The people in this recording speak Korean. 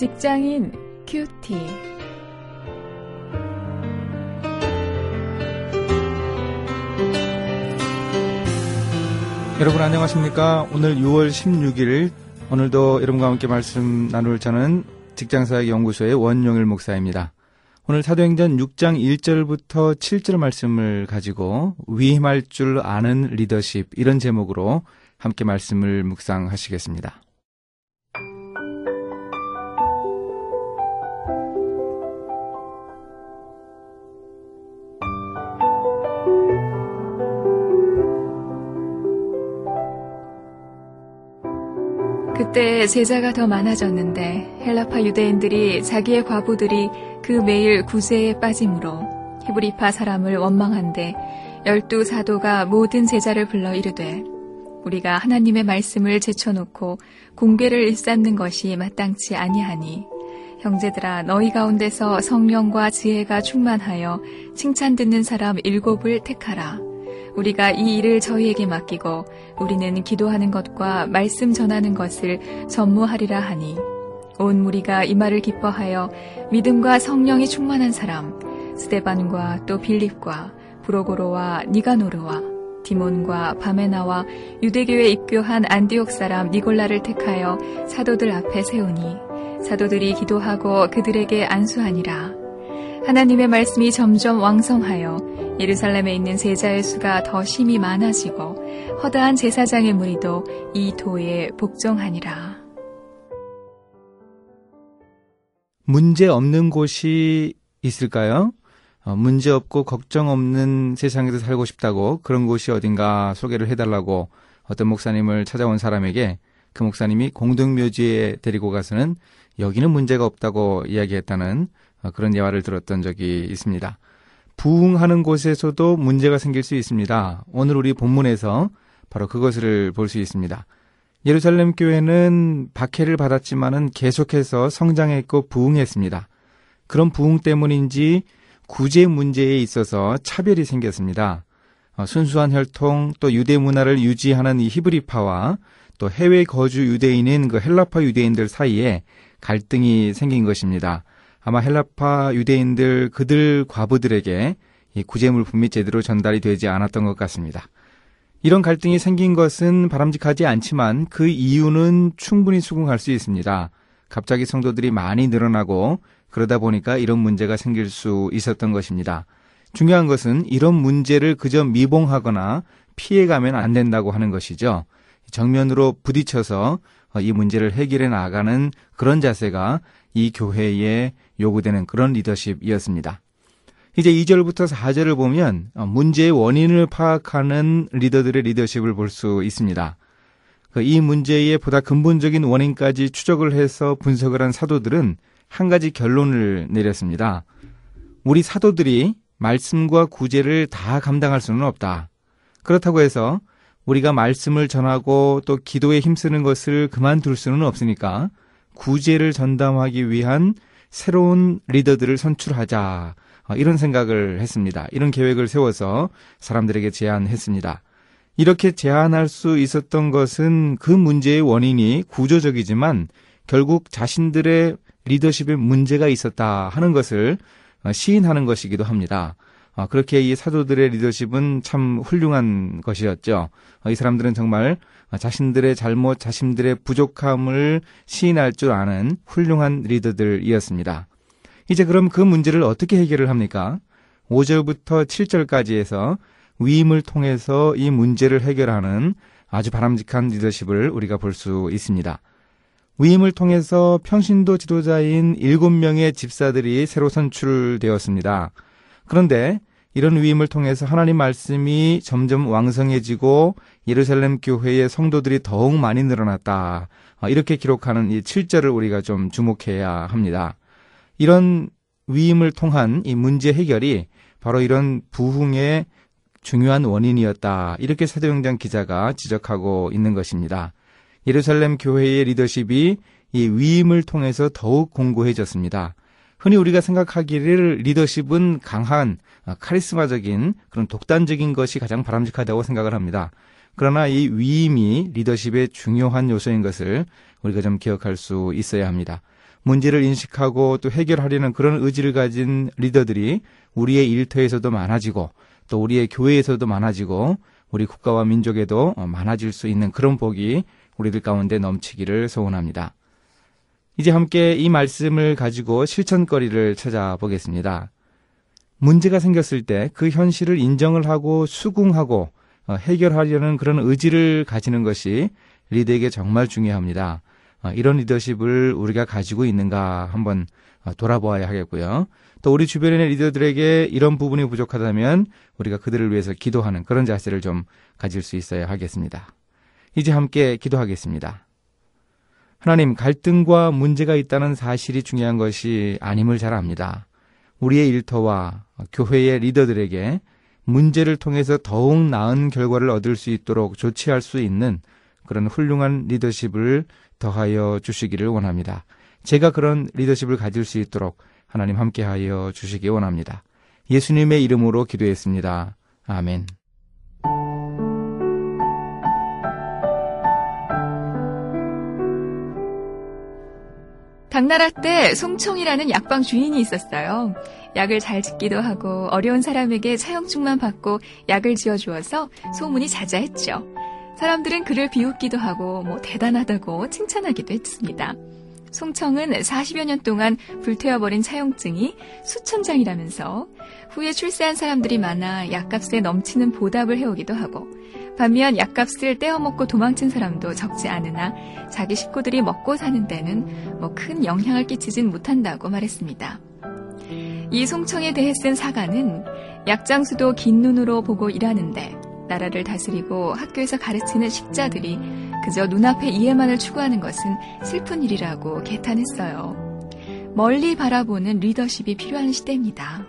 직장인 큐티. 여러분 안녕하십니까? 오늘 6월 16일 오늘도 여러분과 함께 말씀 나눌 저는 직장사역연구소의 원용일 목사입니다. 오늘 사도행전 6장 1절부터 7절 말씀을 가지고 위임할 줄 아는 리더십 이런 제목으로 함께 말씀을 묵상하시겠습니다. 그때 제자가 더 많아졌는데 헬라파 유대인들이 자기의 과부들이 그 매일 구제에 빠짐으로 히브리파 사람을 원망한데 열두 사도가 모든 제자를 불러 이르되 우리가 하나님의 말씀을 제쳐놓고 공개를 일삼는 것이 마땅치 아니하니 형제들아 너희 가운데서 성령과 지혜가 충만하여 칭찬 듣는 사람 일곱을 택하라. 우리가 이 일을 저희에게 맡기고 우리는 기도하는 것과 말씀 전하는 것을 전무하리라 하니 온 무리가 이 말을 기뻐하여 믿음과 성령이 충만한 사람 스테반과 또 빌립과 브로고로와 니가노르와 디몬과 바메나와 유대교에 입교한 안디옥 사람 니골라를 택하여 사도들 앞에 세우니 사도들이 기도하고 그들에게 안수하니라. 하나님의 말씀이 점점 왕성하여 예루살렘에 있는 제자의 수가 더 심히 많아지고 허다한 제사장의 무리도 이 도에 복종하니라. 문제 없는 곳이 있을까요? 어, 문제 없고 걱정 없는 세상에서 살고 싶다고 그런 곳이 어딘가 소개를 해달라고 어떤 목사님을 찾아온 사람에게 그 목사님이 공동묘지에 데리고 가서는 여기는 문제가 없다고 이야기했다는 어, 그런 예화를 들었던 적이 있습니다. 부흥하는 곳에서도 문제가 생길 수 있습니다. 오늘 우리 본문에서 바로 그것을 볼 수 있습니다. 예루살렘 교회는 박해를 받았지만은 계속해서 성장했고 부흥했습니다. 그런 부흥 때문인지 구제 문제에 있어서 차별이 생겼습니다. 어, 순수한 혈통 또 유대 문화를 유지하는 이 히브리파와 또 해외 거주 유대인인 그 헬라파 유대인들 사이에 갈등이 생긴 것입니다. 아마 헬라파 유대인들 그들 과부들에게 이 구제물품이 제대로 전달이 되지 않았던 것 같습니다. 이런 갈등이 생긴 것은 바람직하지 않지만 그 이유는 충분히 수긍할 수 있습니다. 갑자기 성도들이 많이 늘어나고 그러다 보니까 이런 문제가 생길 수 있었던 것입니다. 중요한 것은 이런 문제를 그저 미봉하거나 피해가면 안 된다고 하는 것이죠. 정면으로 부딪혀서 이 문제를 해결해 나가는 그런 자세가 이 교회에 요구되는 그런 리더십이었습니다. 이제 2절부터 4절을 보면 문제의 원인을 파악하는 리더들의 리더십을 볼 수 있습니다. 그이 문제의 보다 근본적인 원인까지 추적을 해서 분석을 한 사도들은 한 가지 결론을 내렸습니다. 우리 사도들이 말씀과 구제를 다 감당할 수는 없다. 그렇다고 해서 우리가 말씀을 전하고 또 기도에 힘쓰는 것을 그만둘 수는 없으니까 구제를 전담하기 위한 새로운 리더들을 선출하자. 어, 이런 생각을 했습니다. 이런 계획을 세워서 사람들에게 제안했습니다. 이렇게 제안할 수 있었던 것은 그 문제의 원인이 구조적이지만 결국 자신들의 리더십에 문제가 있었다 하는 것을 어, 시인하는 것이기도 합니다. 어, 그렇게 이 사도들의 리더십은 참 훌륭한 것이었죠. 이 사람들은 정말 자신들의 잘못, 자신들의 부족함을 시인할 줄 아는 훌륭한 리더들이었습니다. 이제 그럼 그 문제를 어떻게 해결을 합니까? 5절부터 7절까지 해서 위임을 통해서 이 문제를 해결하는 아주 바람직한 리더십을 우리가 볼 수 있습니다. 위임을 통해서 평신도 지도자인 7명의 집사들이 새로 선출되었습니다. 그런데 이런 위임을 통해서 하나님 말씀이 점점 왕성해지고 예루살렘 교회의 성도들이 더욱 많이 늘어났다. 어, 이렇게 기록하는 이 7절을 우리가 좀 주목해야 합니다. 이런 위임을 통한 이 문제 해결이 바로 이런 부흥의 중요한 원인이었다. 이렇게 사도행전 기자가 지적하고 있는 것입니다. 예루살렘 교회의 리더십이 이 위임을 통해서 더욱 공고해졌습니다. 흔히 우리가 생각하기를 리더십은 강한 카리스마적인 그런 독단적인 것이 가장 바람직하다고 생각을 합니다. 그러나 이 위임이 리더십의 중요한 요소인 것을 우리가 좀 기억할 수 있어야 합니다. 문제를 인식하고 또 해결하려는 그런 의지를 가진 리더들이 우리의 일터에서도 많아지고 또 우리의 교회에서도 많아지고 우리 국가와 민족에도 많아질 수 있는 그런 복이 우리들 가운데 넘치기를 소원합니다. 이제 함께 이 말씀을 가지고 실천거리를 찾아보겠습니다. 문제가 생겼을 때 그 현실을 인정을 하고 수긍하고 어, 해결하려는 그런 의지를 가지는 것이 리더에게 정말 중요합니다. 어, 이런 리더십을 우리가 가지고 있는가 한번 어, 돌아보아야 하겠고요. 또 우리 주변의 리더들에게 이런 부분이 부족하다면 우리가 그들을 위해서 기도하는 그런 자세를 좀 가질 수 있어야 하겠습니다. 이제 함께 기도하겠습니다. 하나님, 갈등과 문제가 있다는 사실이 중요한 것이 아님을 잘 압니다. 우리의 일터와 교회의 리더들에게 문제를 통해서 더욱 나은 결과를 얻을 수 있도록 조치할 수 있는 그런 훌륭한 리더십을 더하여 주시기를 원합니다. 제가 그런 리더십을 가질 수 있도록 하나님 함께하여 주시기 원합니다. 예수님의 이름으로 기도했습니다. 아멘. 당나라 때 송총이라는 약방 주인이 있었어요. 약을 잘 짓기도 하고 어려운 사람에게 차용증만 받고 약을 지어 주어서 소문이 자자했죠. 사람들은 그를 비웃기도 하고 뭐 대단하다고 칭찬하기도 했습니다. 송청은 40여 년 동안 불태워버린 차용증이 수천 장이라면서 후에 출세한 사람들이 많아 약값에 넘치는 보답을 해오기도 하고 반면 약값을 떼어먹고 도망친 사람도 적지 않으나 자기 식구들이 먹고 사는 데는 뭐 큰 영향을 끼치진 못한다고 말했습니다. 이 송청에 대해 쓴 사가는 약장수도 긴 눈으로 보고 일하는데 나라를 다스리고 학교에서 가르치는 식자들이 그저 눈앞의 이해만을 추구하는 것은 슬픈 일이라고 개탄했어요. 멀리 바라보는 리더십이 필요한 시대입니다.